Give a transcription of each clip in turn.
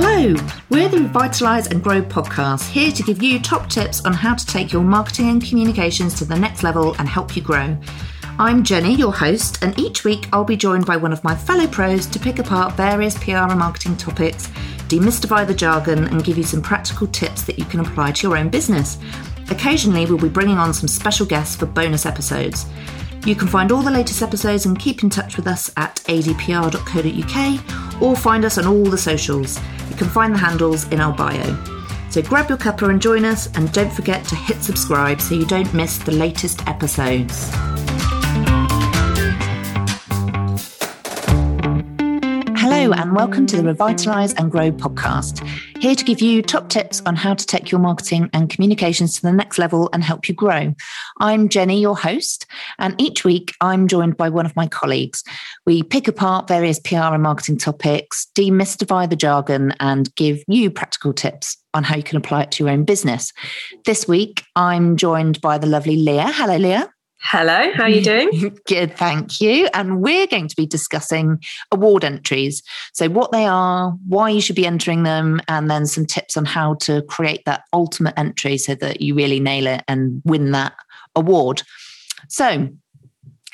Hello, we're the Revitalise and Grow podcast, here to give you top tips on how to take your marketing and communications to the next level and help you grow. I'm Jenny, your host, and each week I'll be joined by one of my fellow pros to pick apart various PR and marketing topics, demystify the jargon, and give you some practical tips that you can apply to your own business. Occasionally, we'll be bringing on some special guests for bonus episodes. You can find all the latest episodes and keep in touch with us at adpr.co.uk or find us on all the socials. You can find the handles in our bio. So grab your cuppa and join us, and don't forget to hit subscribe so you don't miss the latest episodes. And welcome to the Revitalise and Grow podcast. Here to give you top tips on how to take your marketing and communications to the next level and help you grow. I'm Jenny, your host, and each week I'm joined by one of my colleagues. We pick apart various PR and marketing topics, demystify the jargon, and give you practical tips on how you can apply it to your own business. This week I'm joined by the lovely Leah. Hello, Leah. Hello, how are you doing? Good, thank you. And we're going to be discussing award entries. So, what they are, why you should be entering them, and then some tips on how to create that ultimate entry so that you really nail it and win that award. So,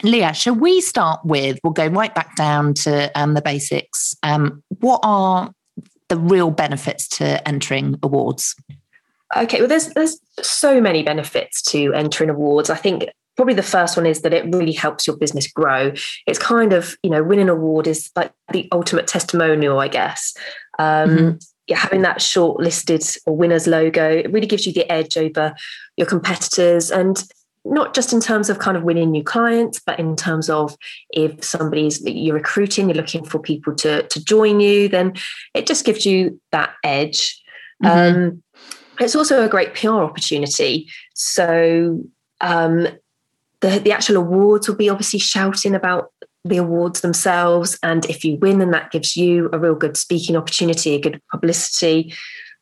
Leah, shall we start with? We'll go right back down to um, the basics. Um, what are the real benefits to entering awards? Okay, well, there's there's so many benefits to entering awards. I think probably the first one is that it really helps your business grow. It's kind of, you know, winning an award is like the ultimate testimonial, I guess. Um, mm-hmm. yeah, having that shortlisted or winners logo, it really gives you the edge over your competitors. And not just in terms of kind of winning new clients, but in terms of if somebody's you're recruiting, you're looking for people to, to join you, then it just gives you that edge. Mm-hmm. Um, it's also a great PR opportunity. So um, the, the actual awards will be obviously shouting about the awards themselves. And if you win, then that gives you a real good speaking opportunity, a good publicity.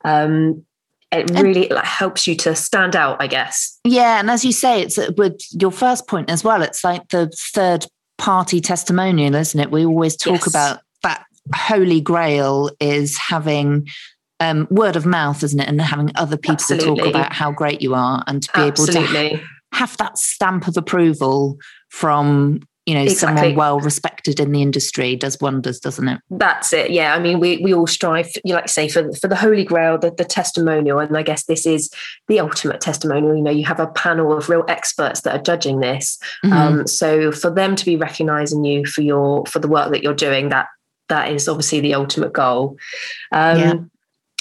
Um, it really like, helps you to stand out, I guess. Yeah, and as you say, it's uh, with your first point as well. It's like the third party testimonial, isn't it? We always talk yes. about that holy grail is having um, word of mouth, isn't it? And having other people Absolutely. talk about how great you are and to be Absolutely. able to have that stamp of approval from you know exactly. someone well respected in the industry does wonders doesn't it? That's it yeah. I mean we we all strive you like to say for for the holy grail the, the testimonial and i guess this is the ultimate testimonial. You know you have a panel of real experts that are judging this. Mm-hmm. um, so for them to be recognizing you for your for the work that you're doing that that is obviously the ultimate goal. Um, yeah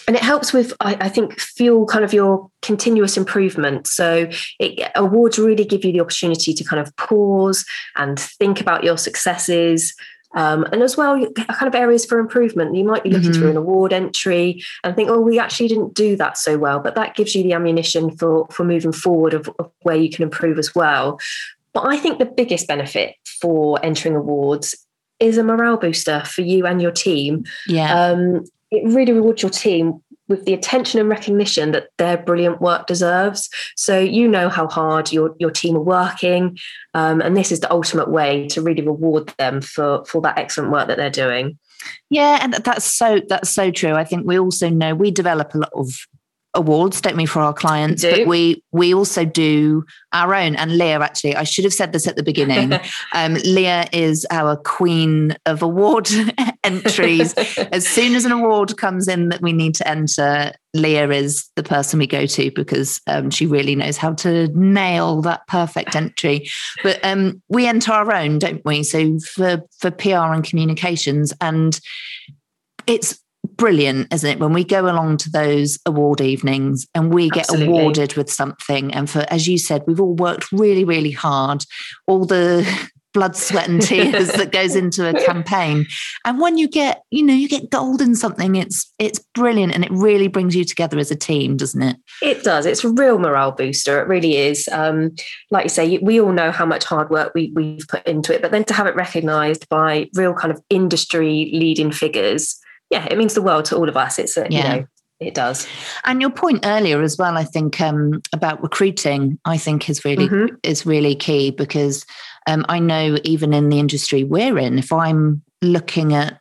and it helps with I, I, think fuel kind of your continuous improvement. So it, awards really give you the opportunity to kind of pause and think about your successes um, and as well kind of areas for improvement. You might be looking mm-hmm. through an award entry and think oh we actually didn't do that so well but that gives you the ammunition for for moving forward of, of where you can improve as well. But i think the biggest benefit for entering awards is a morale booster for you and your team. Yeah. Um, it really rewards your team with the attention and recognition that their brilliant work deserves. So you know how hard your your team are working, um, and this is the ultimate way to really reward them for for that excellent work that they're doing. Yeah, and that's so that's so true. I think we also know we develop a lot of awards, don't we, for our clients? But we we also do our own. And Leah, actually, I should have said this at the beginning. um, Leah is our queen of award entries. as soon as an award comes in that we need to enter, Leah is the person we go to because um, she really knows how to nail that perfect entry. But um, we enter our own, don't we? So for for PR and communications, and it's brilliant, isn't it? When we go along to those award evenings and we get Absolutely. awarded with something. And for, as you said, we've all worked really, really hard. All the blood, sweat, and tears that goes into a campaign. And when you get, you know, you get gold in something, it's it's brilliant and it really brings you together as a team, doesn't it? It does. It's a real morale booster. It really is. Um, like you say, we all know how much hard work we, we've put into it, but then to have it recognized by real kind of industry leading figures yeah, it means the world to all of us. It's a, yeah. you know, it does. And your point earlier as well, I think um, about recruiting, I think is really mm-hmm. is really key because um, I know even in the industry we're in, if I'm looking at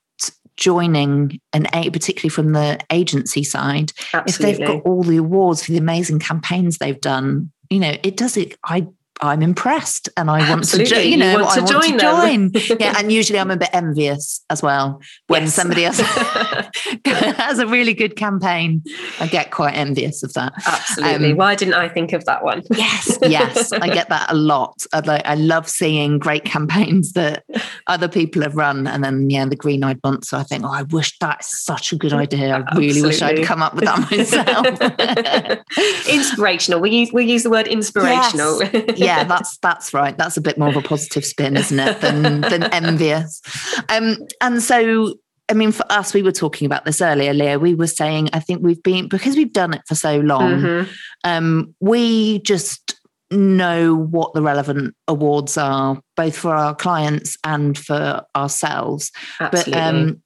joining an a particularly from the agency side Absolutely. if they've got all the awards for the amazing campaigns they've done you know it does it i I'm impressed and I want Absolutely. to, jo- you know, you want I to want join, to join. yeah, and usually I'm a bit envious as well when Yes. somebody else has a really good campaign. I get quite envious of that. Absolutely. Um, Why didn't I think of that one? Yes, yes, I get that a lot. I like, I love seeing great campaigns that other people have run, and then yeah, the green eyed monster. I think, oh, I wish that's such a good idea. I really wish I'd come up with that myself. inspirational. We use we use the word inspirational. Yeah, that's that's right. That's a bit more of a positive spin, isn't it, than than envious. Um, and so, I mean, for us, we were talking about this earlier, Leah. We were saying, I think we've been because we've done it for so long. Mhm. Um, we just know what the relevant awards are, both for our clients and for ourselves. Absolutely. But um,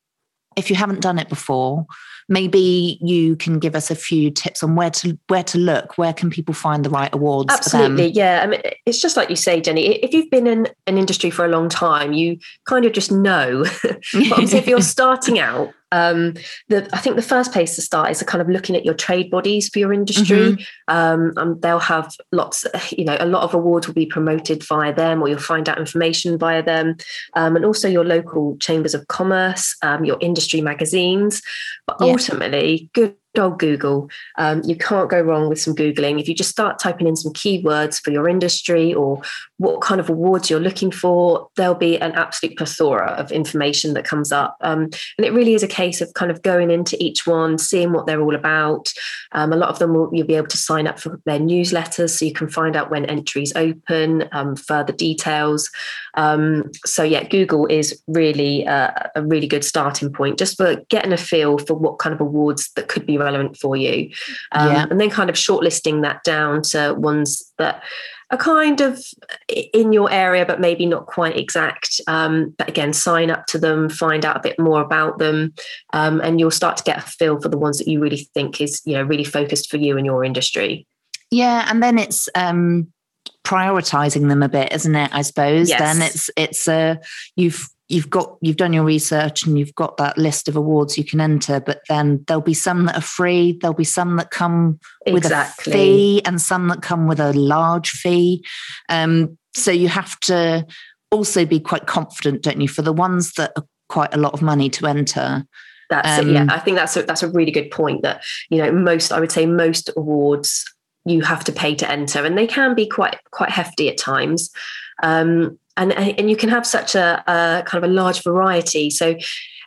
if you haven't done it before, maybe you can give us a few tips on where to where to look. Where can people find the right awards? for them? Absolutely, yeah. I mean, it's just like you say, Jenny. If you've been in an industry for a long time, you kind of just know. but if you're starting out, um, the I think the first place to start is kind of looking at your trade bodies for your industry. Um, um, they'll have lots, you know, a lot of awards will be promoted via them, or you'll find out information via them, um, and also your local chambers of commerce, um, your industry magazines. But Yeah. ultimately, good old Google. Um, you can't go wrong with some Googling. If you just start typing in some keywords for your industry or what kind of awards you're looking for, there'll be an absolute plethora of information that comes up. Um, and it really is a case of kind of going into each one, seeing what they're all about. Um, a lot of them will, you'll be able to sign up for their newsletters so you can find out when entries open, um, further details. Um, so yeah, Google is really uh, a really good starting point just for getting a feel for what kind of awards that could be relevant for you, um, Yeah. and then kind of shortlisting that down to ones that are kind of in your area, but maybe not quite exact. Um, but again, sign up to them, find out a bit more about them, um, and you'll start to get a feel for the ones that you really think is you know really focused for you and your industry. Yeah, and then it's um prioritizing them a bit, isn't it? I suppose. Yes. Then it's it's uh you've you've got you've done your research and you've got that list of awards you can enter, but then there'll be some that are free, there'll be some that come with Exactly. a fee and some that come with a large fee. Um so you have to also be quite confident, don't you, for the ones that are quite a lot of money to enter. That's it. Yeah, Um, I think that's a, that's a really good point. That you know, most I would say most awards you have to pay to enter, and they can be quite quite hefty at times. Um, and and you can have such a, a kind of a large variety. So.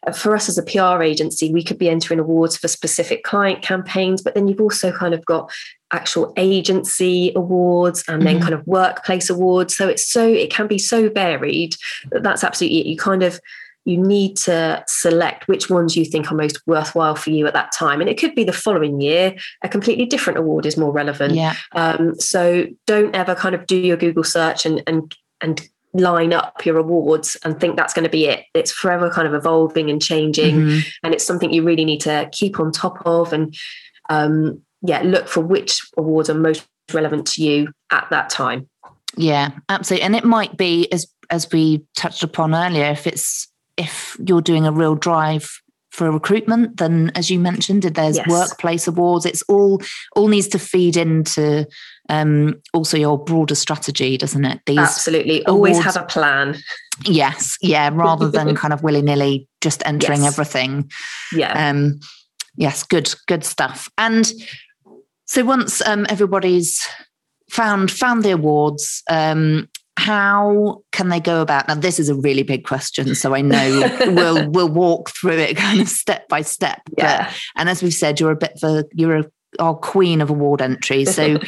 uh, For us as a PR agency, we could be entering awards for specific client campaigns, but then you've also kind of got actual agency awards and then Mhm. kind of workplace awards. So it's so it can be so varied that that's absolutely. You kind of you need to select which ones you think are most worthwhile for you at that time. And it could be the following year, a completely different award is more relevant. Yeah. Um, so don't ever kind of do your Google search and and and line up your awards and think that's going to be it. It's forever kind of evolving and changing, Mhm. and it's something you really need to keep on top of and um, yeah, look for which awards are most relevant to you at that time. Yeah, absolutely. And it might be as as we touched upon earlier, if it's if you're doing a real drive for recruitment, then as you mentioned, there's Yes. workplace awards. It's all all needs to feed into um also your broader strategy, doesn't it? These Absolutely, always awards- have a plan. yes, yeah, rather than kind of willy-nilly just entering Yes. everything. Yeah. Um, yes, good, good stuff. And so once um, everybody's found found the awards, um, how can they go about? Now, this is a really big question, so I know we'll we'll walk through it kind of step by step. But- yeah. and as we've said, you're a bit of a you're a, our queen of award entries. So,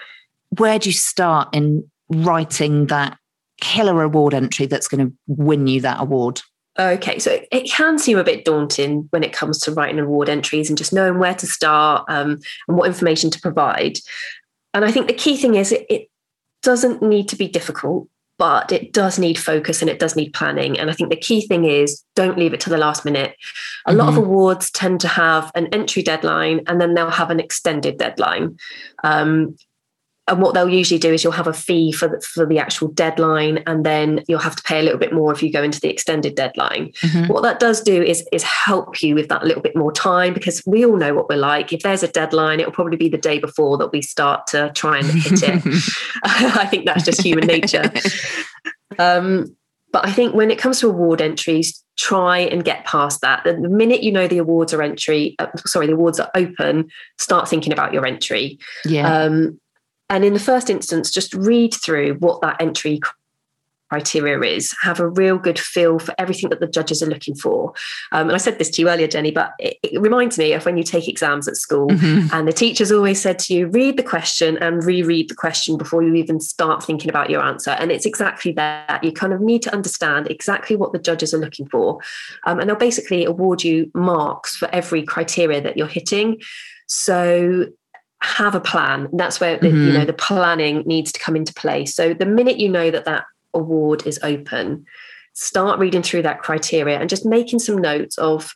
where do you start in writing that killer award entry that's going to win you that award? Okay, so it, it can seem a bit daunting when it comes to writing award entries and just knowing where to start um, and what information to provide. And I think the key thing is it, it doesn't need to be difficult, but it does need focus and it does need planning. And I think the key thing is don't leave it to the last minute. A lot of awards tend to have an entry deadline and then they'll have an extended deadline. Um, and what they'll usually do is you'll have a fee for the, for the actual deadline and then you'll have to pay a little bit more if you go into the extended deadline mm-hmm. what that does do is is help you with that little bit more time because we all know what we're like if there's a deadline it'll probably be the day before that we start to try and hit it i think that's just human nature um, but i think when it comes to award entries try and get past that. The minute you know the awards are entry, uh, sorry, the awards are open, start thinking about your entry. Yeah. Um, and in the first instance, just read through what that entry criteria is, have a real good feel for everything that the judges are looking for. Um, and I said this to you earlier, Jenny, but it, it reminds me of when you take exams at school mm-hmm. and the teachers always said to you, read the question and reread the question before you even start thinking about your answer. And it's exactly that. You kind of need to understand exactly what the judges are looking for. Um, and they'll basically award you marks for every criteria that you're hitting. So have a plan. That's where the, mm-hmm. you know the planning needs to come into play. So the minute you know that that award is open, start reading through that criteria and just making some notes of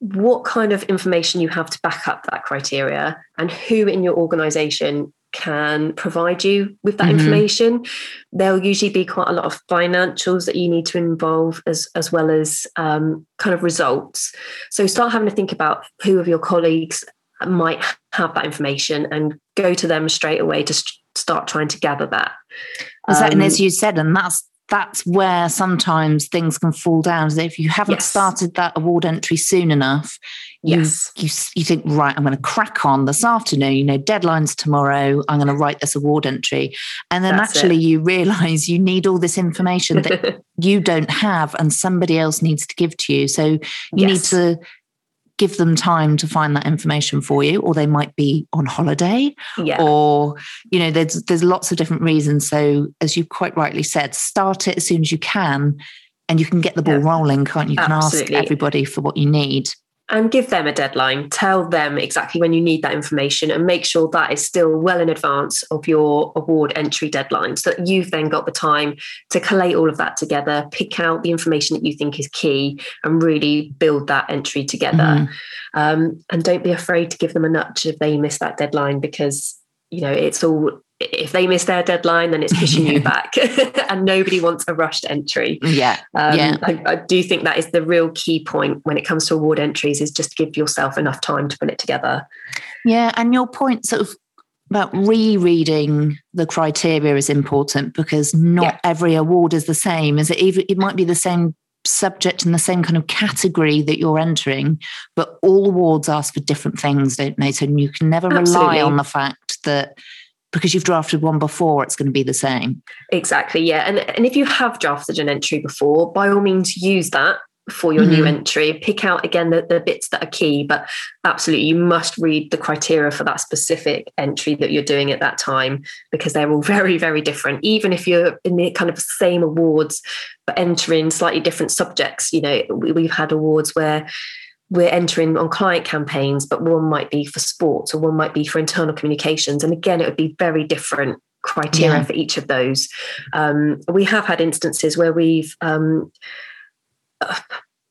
what kind of information you have to back up that criteria and who in your organization can provide you with that mm-hmm. information. There'll usually be quite a lot of financials that you need to involve as, as well as um, kind of results. So start having to think about who of your colleagues might have that information and go to them straight away to st- start trying to gather that. Um, and as you said, and that's that's where sometimes things can fall down. So if you haven't yes. started that award entry soon enough, you, yes. you, you think, right, I'm going to crack on this afternoon, you know, deadline's tomorrow, I'm going to write this award entry. And then That's actually it. you realize you need all this information that you don't have and somebody else needs to give to you. So you yes. need to give them time to find that information for you or they might be on holiday yeah. or you know there's there's lots of different reasons so as you quite rightly said start it as soon as you can and you can get the ball yeah. rolling can't you, you can ask everybody for what you need and give them a deadline. Tell them exactly when you need that information and make sure that is still well in advance of your award entry deadline so that you've then got the time to collate all of that together, pick out the information that you think is key and really build that entry together. Mm-hmm. Um, and don't be afraid to give them a nudge if they miss that deadline because you know it's all if they miss their deadline, then it's pushing you back, and nobody wants a rushed entry. Yeah, um, yeah. I, I, do think that is the real key point when it comes to award entries: is just give yourself enough time to put it together. Yeah, and your point sort of about rereading the criteria is important because not yeah. every award is the same. Is it even? It might be the same subject in the same kind of category that you're entering, but all awards ask for different things, don't they? So you can never Absolutely. rely on the fact that because you've drafted one before, it's going to be the same. Exactly, yeah. And, and if you have drafted an entry before, by all means use that for your mm-hmm. new entry. Pick out again the, the bits that are key, but absolutely you must read the criteria for that specific entry that you're doing at that time because they're all very, very different. Even if you're in the kind of same awards, but entering slightly different subjects, you know, we, we've had awards where we're entering on client campaigns, but one might be for sports or one might be for internal communications. And again, it would be very different criteria yeah. for each of those. Um, we have had instances where we've um,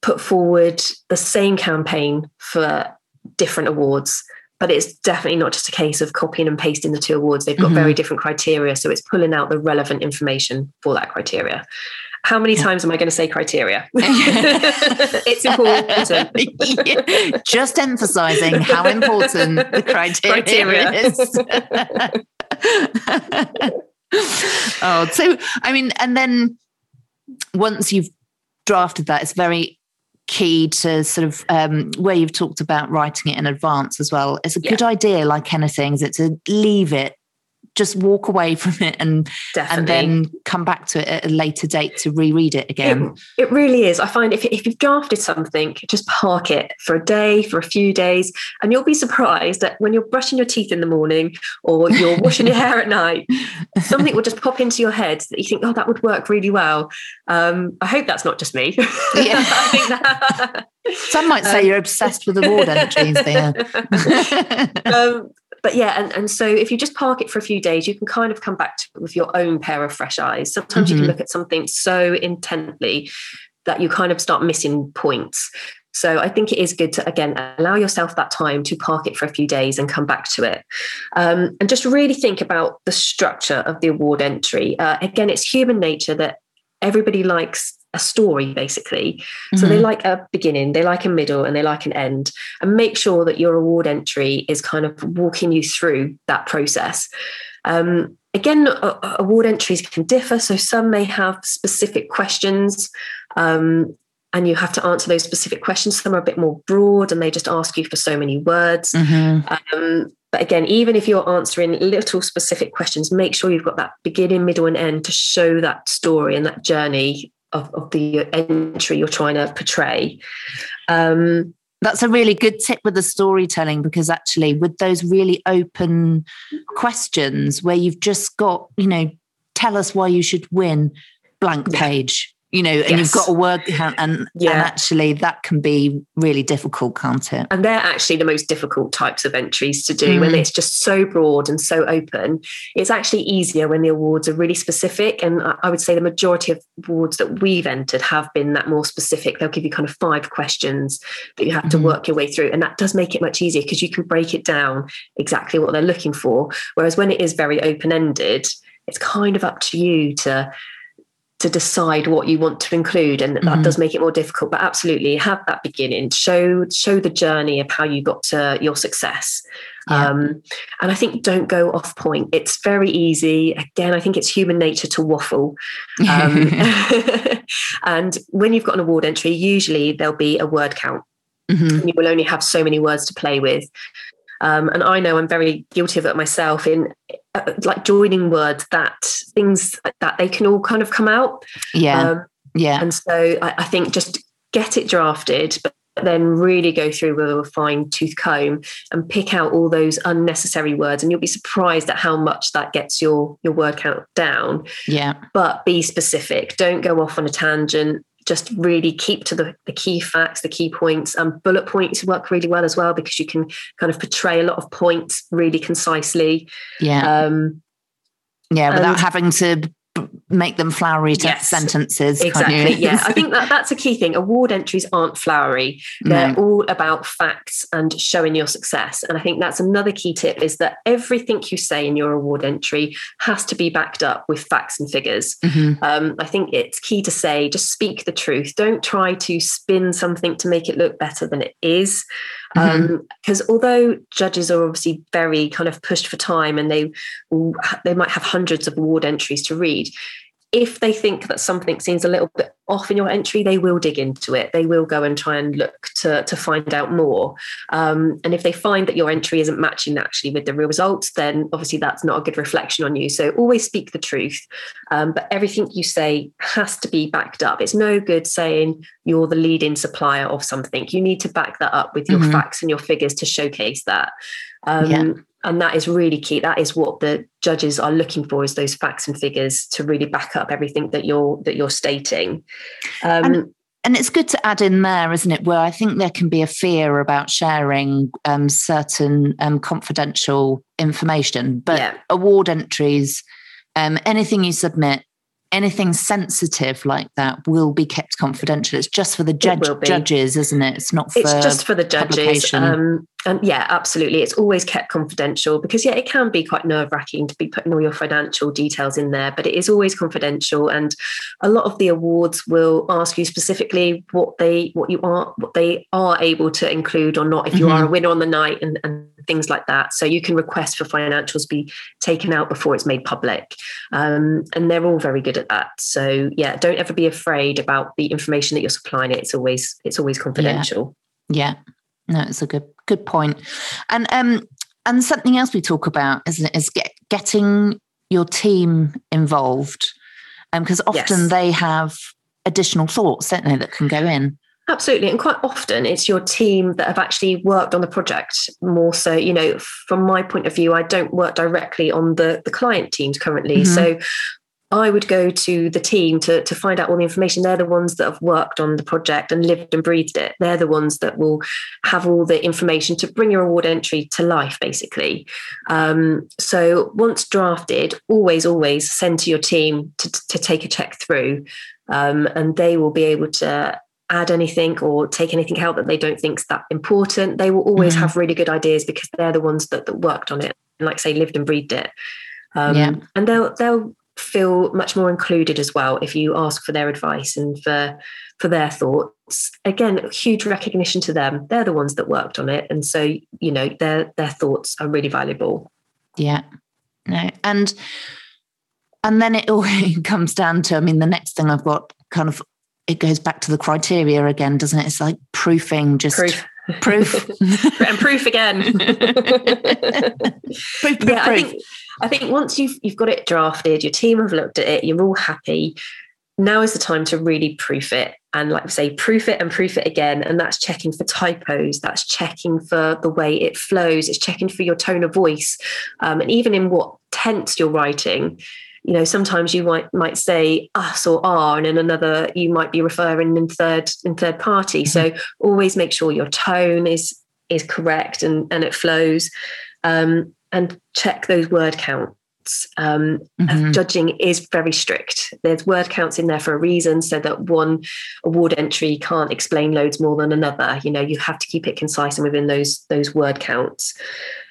put forward the same campaign for different awards. But it's definitely not just a case of copying and pasting the two awards. They've got mm-hmm. very different criteria. So it's pulling out the relevant information for that criteria. How many times am I going to say criteria? it's important. yeah. Just emphasizing how important the criteria, criteria. is. oh, so I mean, and then once you've drafted that, it's very key to sort of um, where you've talked about writing it in advance as well. It's a yeah. good idea, like anything, is it to leave it just walk away from it and Definitely. and then come back to it at a later date to reread it again. It, it, really is. I find if, if you've drafted something, just park it for a day, for a few days, and you'll be surprised that when you're brushing your teeth in the morning or you're washing your hair at night, something will just pop into your head that you think, oh, that would work really well. Um, I hope that's not just me. Yeah. That, Some might say um, you're obsessed with the award entries there. um, but yeah, and, and so if you just park it for a few days, you can kind of come back to it with your own pair of fresh eyes. Sometimes mm-hmm. you can mm-hmm. look at something so intently that you kind of start missing points. So I think it is good to, again, allow yourself that time to park it for a few days and come back to it. Um, and just really think about the structure of the award entry. Uh, again, it's human nature that everybody likes a story basically. Mm-hmm. So they mm-hmm. like a beginning, they like a middle, and they like an end. And make sure that your award entry is kind of walking you through that process. Um, again, uh, award entries can differ. So some may have specific questions. Um, and you have to answer those specific questions. Some are a bit more broad and they just ask you for so many words. Mm-hmm. Um, but again, even if you're answering little specific questions, make sure you've got that beginning, middle, and end to show that story and that journey of, of the entry you're trying to portray. Um, that's a really good tip with the storytelling because actually, with those really open questions where you've just got, you know, tell us why you should win blank page you know, and yes. you've got a work count, and, yeah. and actually that can be really difficult, can't it? And they're actually the most difficult types of entries to do mm. when it's just so broad and so open. It's actually easier when the awards are really specific. And I would say the majority of awards that we've entered have been that more specific. They'll give you kind of five questions that you have to mm. work your way through. And that does make it much easier because you can break it down exactly what they're looking for. Whereas when it is very open ended, it's kind of up to you to to decide what you want to include and that mm-hmm. does make it more difficult. But absolutely have that beginning. Show show the journey of how you got to your success. Yeah. um, and i think don't go off point. It's very easy. Again i think it's human nature to waffle. Um, and when you've got an award entry usually there'll be a word count. Mm-hmm. you will only have so many words to play with um, and I know I'm very guilty of it myself in uh, like joining words that things that they can all kind of come out. Yeah. Um, yeah. And so I, I, think just get it drafted, but then really go through with a fine tooth comb and pick out all those unnecessary words and you'll be surprised at how much that gets your your word count down yeah but be specific don't go off on a tangent just really keep to the, the key facts, the key points. And um, bullet points work really well as well because you can kind of portray a lot of points really concisely. Yeah. Um, yeah, without having to make them flowery yes, sentences. Exactly. yeah. I think that that's a key thing. Award entries aren't flowery. They're no. all about facts and showing your success. And I think that's another key tip is that everything you say in your award entry has to be backed up with facts and figures. Mm-hmm. Um, I think it's key to say just speak the truth. Don't try to spin something to make it look better than it is because mm-hmm. um, although judges are obviously very kind of pushed for time and they they might have hundreds of award entries to read if they think that something seems a little bit off in your entry, they will dig into it. They will go and try and look to, to find out more. Um, and if they find that your entry isn't matching actually with the real results, then obviously that's not a good reflection on you. So always speak the truth. Um, but everything you say has to be backed up. It's no good saying you're the leading supplier of something. You need to back that up with your mm-hmm. facts and your figures to showcase that. Um, yeah and that is really key that is what the judges are looking for is those facts and figures to really back up everything that you're that you're stating um, and, and, it's good to add in there isn't it where i think there can be a fear about sharing um, certain um, confidential information but yeah. award entries um, anything you submit anything sensitive like that will be kept confidential. It's just for the judge, judges, isn't it? It's not for It's just for the judges. Um, and yeah, absolutely. It's always kept confidential because yeah, it can be quite nerve wracking to be putting all your financial details in there, but it is always confidential. And a lot of the awards will ask you specifically what they what you are what they are able to include or not if you mm-hmm. are a winner on the night and, and things like that. So you can request for financials be taken out before it's made public. Um, and they're all very good at that. So yeah, don't ever be afraid about the information that you're supplying. It's always it's always confidential. Yeah. yeah. No, it's a good good point. And um and something else we talk about isn't it, is get, getting your team involved. because um, often yes. they have additional thoughts, don't they, that can go in. Absolutely. And quite often it's your team that have actually worked on the project more so, you know, from my point of view, I don't work directly on the, the client teams currently. Mm-hmm. So I would go to the team to, to find out all the information. They're the ones that have worked on the project and lived and breathed it. They're the ones that will have all the information to bring your award entry to life, basically. Um, so once drafted, always, always send to your team to, to take a check through. Um, and they will be able to add anything or take anything out that they don't think is that important. They will always mm-hmm. have really good ideas because they're the ones that, that worked on it and like say lived and breathed it. Um, yeah. And they'll they'll feel much more included as well if you ask for their advice and for for their thoughts. Again, huge recognition to them. They're the ones that worked on it, and so you know their their thoughts are really valuable. Yeah. No, and and then it all comes down to. I mean, the next thing I've got kind of it goes back to the criteria again, doesn't it? It's like proofing, just proof. Proof and proof again. proof, proof, yeah, proof. I think I think once you've you've got it drafted, your team have looked at it, you're all happy. Now is the time to really proof it and like I say, proof it and proof it again. And that's checking for typos, that's checking for the way it flows, it's checking for your tone of voice. Um, and even in what tense you're writing, you know sometimes you might might say us or are and in another you might be referring in third in third party. Mm-hmm. so always make sure your tone is is correct and and it flows um, and check those word counts. Um, mm-hmm. judging is very strict. There's word counts in there for a reason so that one award entry can't explain loads more than another. You know you have to keep it concise and within those those word counts.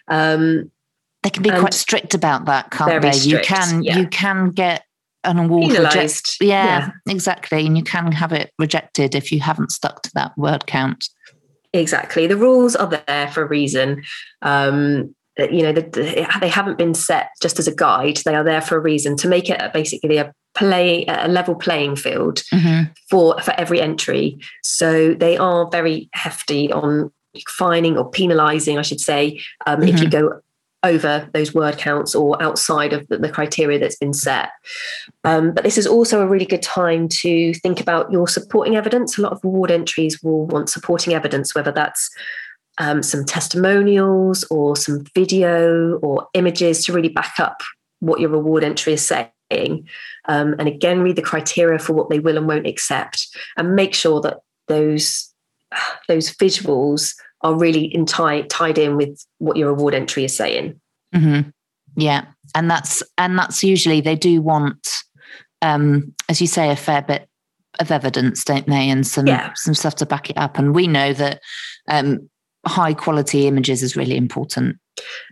Um, they can be and quite strict about that, can't they? Strict, you can yeah. you can get an award rejected. Yeah, yeah, exactly. And you can have it rejected if you haven't stuck to that word count. Exactly. The rules are there for a reason. Um, you know, the, they haven't been set just as a guide. They are there for a reason to make it basically a play a level playing field mm-hmm. for for every entry. So they are very hefty on fining or penalising, I should say, um, mm-hmm. if you mm-hmm. go over those word counts or outside of the, criteria that's been set. Um, but this is also a really good time to think about your supporting evidence. A lot of award entries will want supporting evidence, whether that's um, some testimonials or some video or images to really back up what your award entry is saying. Um, and again, read the criteria for what they will and won't accept, and make sure that those those visuals are really in tie, tied in with what your award entry is saying. Mm-hmm. Yeah, and that's and that's usually they do want, um, as you say, a fair bit of evidence, don't they, and some yeah. some stuff to back it up. And we know that um, high quality images is really important.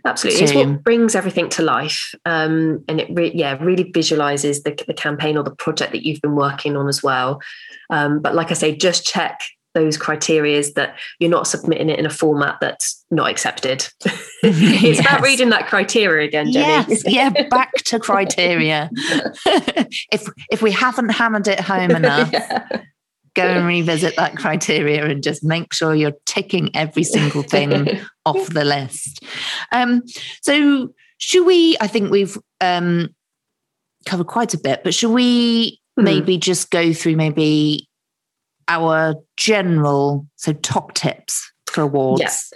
Absolutely, to, it's what brings everything to life, um, and it re- yeah really visualizes the, the campaign or the project that you've been working on as well. Um, but like I say, just check those criterias that you're not submitting it in a format that's not accepted. it's yes. about reading that criteria again, Jenny. Yes, yeah, back to criteria. if if we haven't hammered it home enough, yeah. go and revisit that criteria and just make sure you're ticking every single thing off the list. Um, so should we? I think we've um, covered quite a bit, but should we hmm. maybe just go through maybe our general, so top tips for awards? Yes.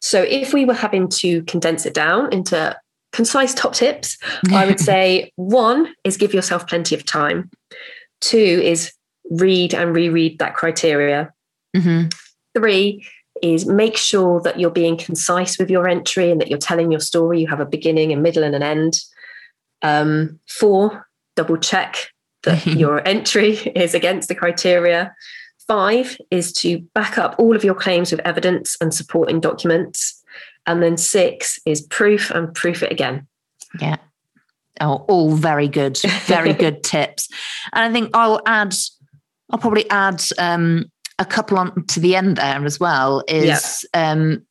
So if we were having to condense it down into concise top tips, I would say one is give yourself plenty of time. Two is read and reread that criteria. Mm-hmm. Three is make sure that you're being concise with your entry and that you're telling your story. You have a beginning, a middle, and an end. Um, four, double check that your entry is against the criteria. Five is to back up all of your claims with evidence and supporting documents. And then six is proof and proof it again. Yeah. Oh, all very good, very good tips. And I think I'll add, I'll probably add um, a couple on to the end there as well. Is yeah. um,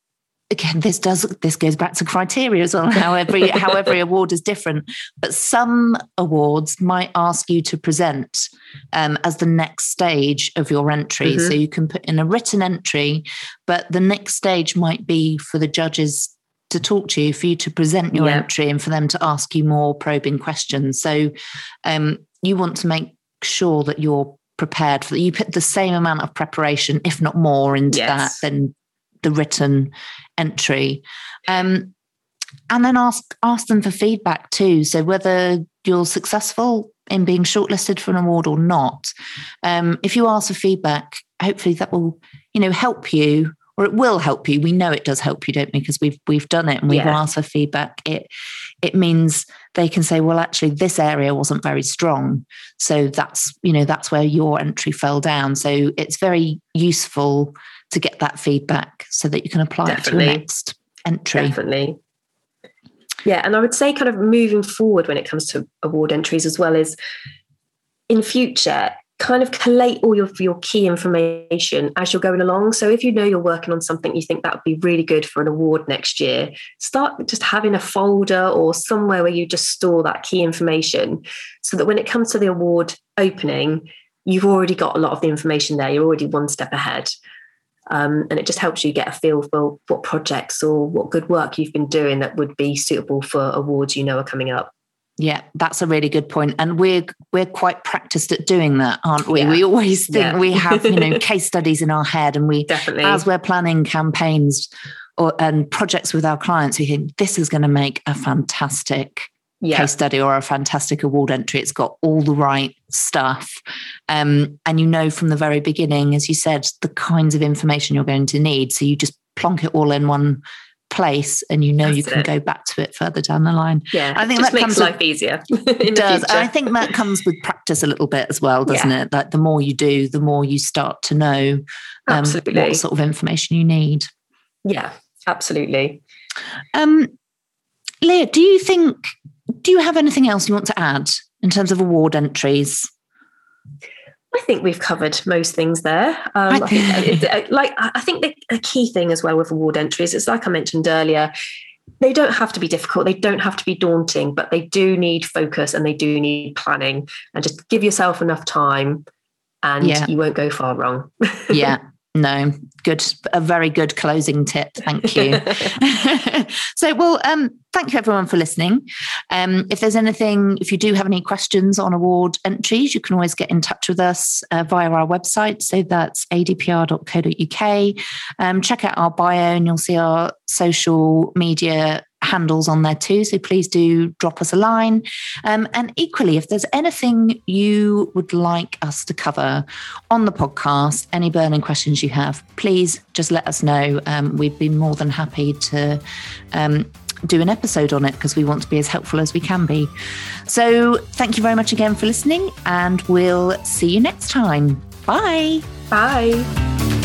again this does this goes back to criteria as well how every how every award is different but some awards might ask you to present um, as the next stage of your entry mm-hmm. so you can put in a written entry but the next stage might be for the judges to talk to you for you to present your yeah. entry and for them to ask you more probing questions so um, you want to make sure that you're prepared for that you put the same amount of preparation if not more into yes. that than the written entry. Um, and then ask ask them for feedback too. So whether you're successful in being shortlisted for an award or not, um, if you ask for feedback, hopefully that will you know help you or it will help you. We know it does help you, don't we? Because we've we've done it and we've yeah. asked for feedback. It it means they can say, well, actually, this area wasn't very strong. So that's, you know, that's where your entry fell down. So it's very useful to get that feedback so that you can apply Definitely. it to the next entry. Definitely. Yeah, and I would say kind of moving forward when it comes to award entries as well is in future, kind of collate all of your key information as you're going along. So if you know you're working on something you think that would be really good for an award next year, start just having a folder or somewhere where you just store that key information so that when it comes to the award opening, you've already got a lot of the information there. You're already one step ahead. Um, and it just helps you get a feel for what projects or what good work you've been doing that would be suitable for awards you know are coming up. Yeah, that's a really good point. And we're we're quite practiced at doing that, aren't we? Yeah. We always think yeah. we have, you know, case studies in our head and we Definitely. as we're planning campaigns or and projects with our clients, we think this is going to make a fantastic yeah. case study or a fantastic award entry. It's got all the right stuff. Um, and you know from the very beginning, as you said, the kinds of information you're going to need. So you just plonk it all in one place and you know That's you can it. go back to it further down the line. Yeah. I think that makes life with, easier. it does. I think that comes with practice a little bit as well, doesn't yeah. it? Like the more you do, the more you start to know um, what sort of information you need. Yeah, absolutely. Um, Leah, do you think do you have anything else you want to add in terms of award entries? I think we've covered most things there. Um, I think, it, like I think the, the key thing as well with award entries is, like I mentioned earlier, they don't have to be difficult. They don't have to be daunting, but they do need focus and they do need planning. And just give yourself enough time, and yeah. you won't go far wrong. yeah, no, good. A very good closing tip. Thank you. so, well, um, thank you everyone for listening. Um, if there's anything, if you do have any questions on award entries, you can always get in touch with us uh, via our website. So that's adpr.co.uk. Um, check out our bio and you'll see our social media handles on there too. So please do drop us a line. Um, and equally, if there's anything you would like us to cover on the podcast, any burning questions you have, please just let us know. Um, we'd be more than happy to. Um, do an episode on it because we want to be as helpful as we can be. So, thank you very much again for listening, and we'll see you next time. Bye. Bye.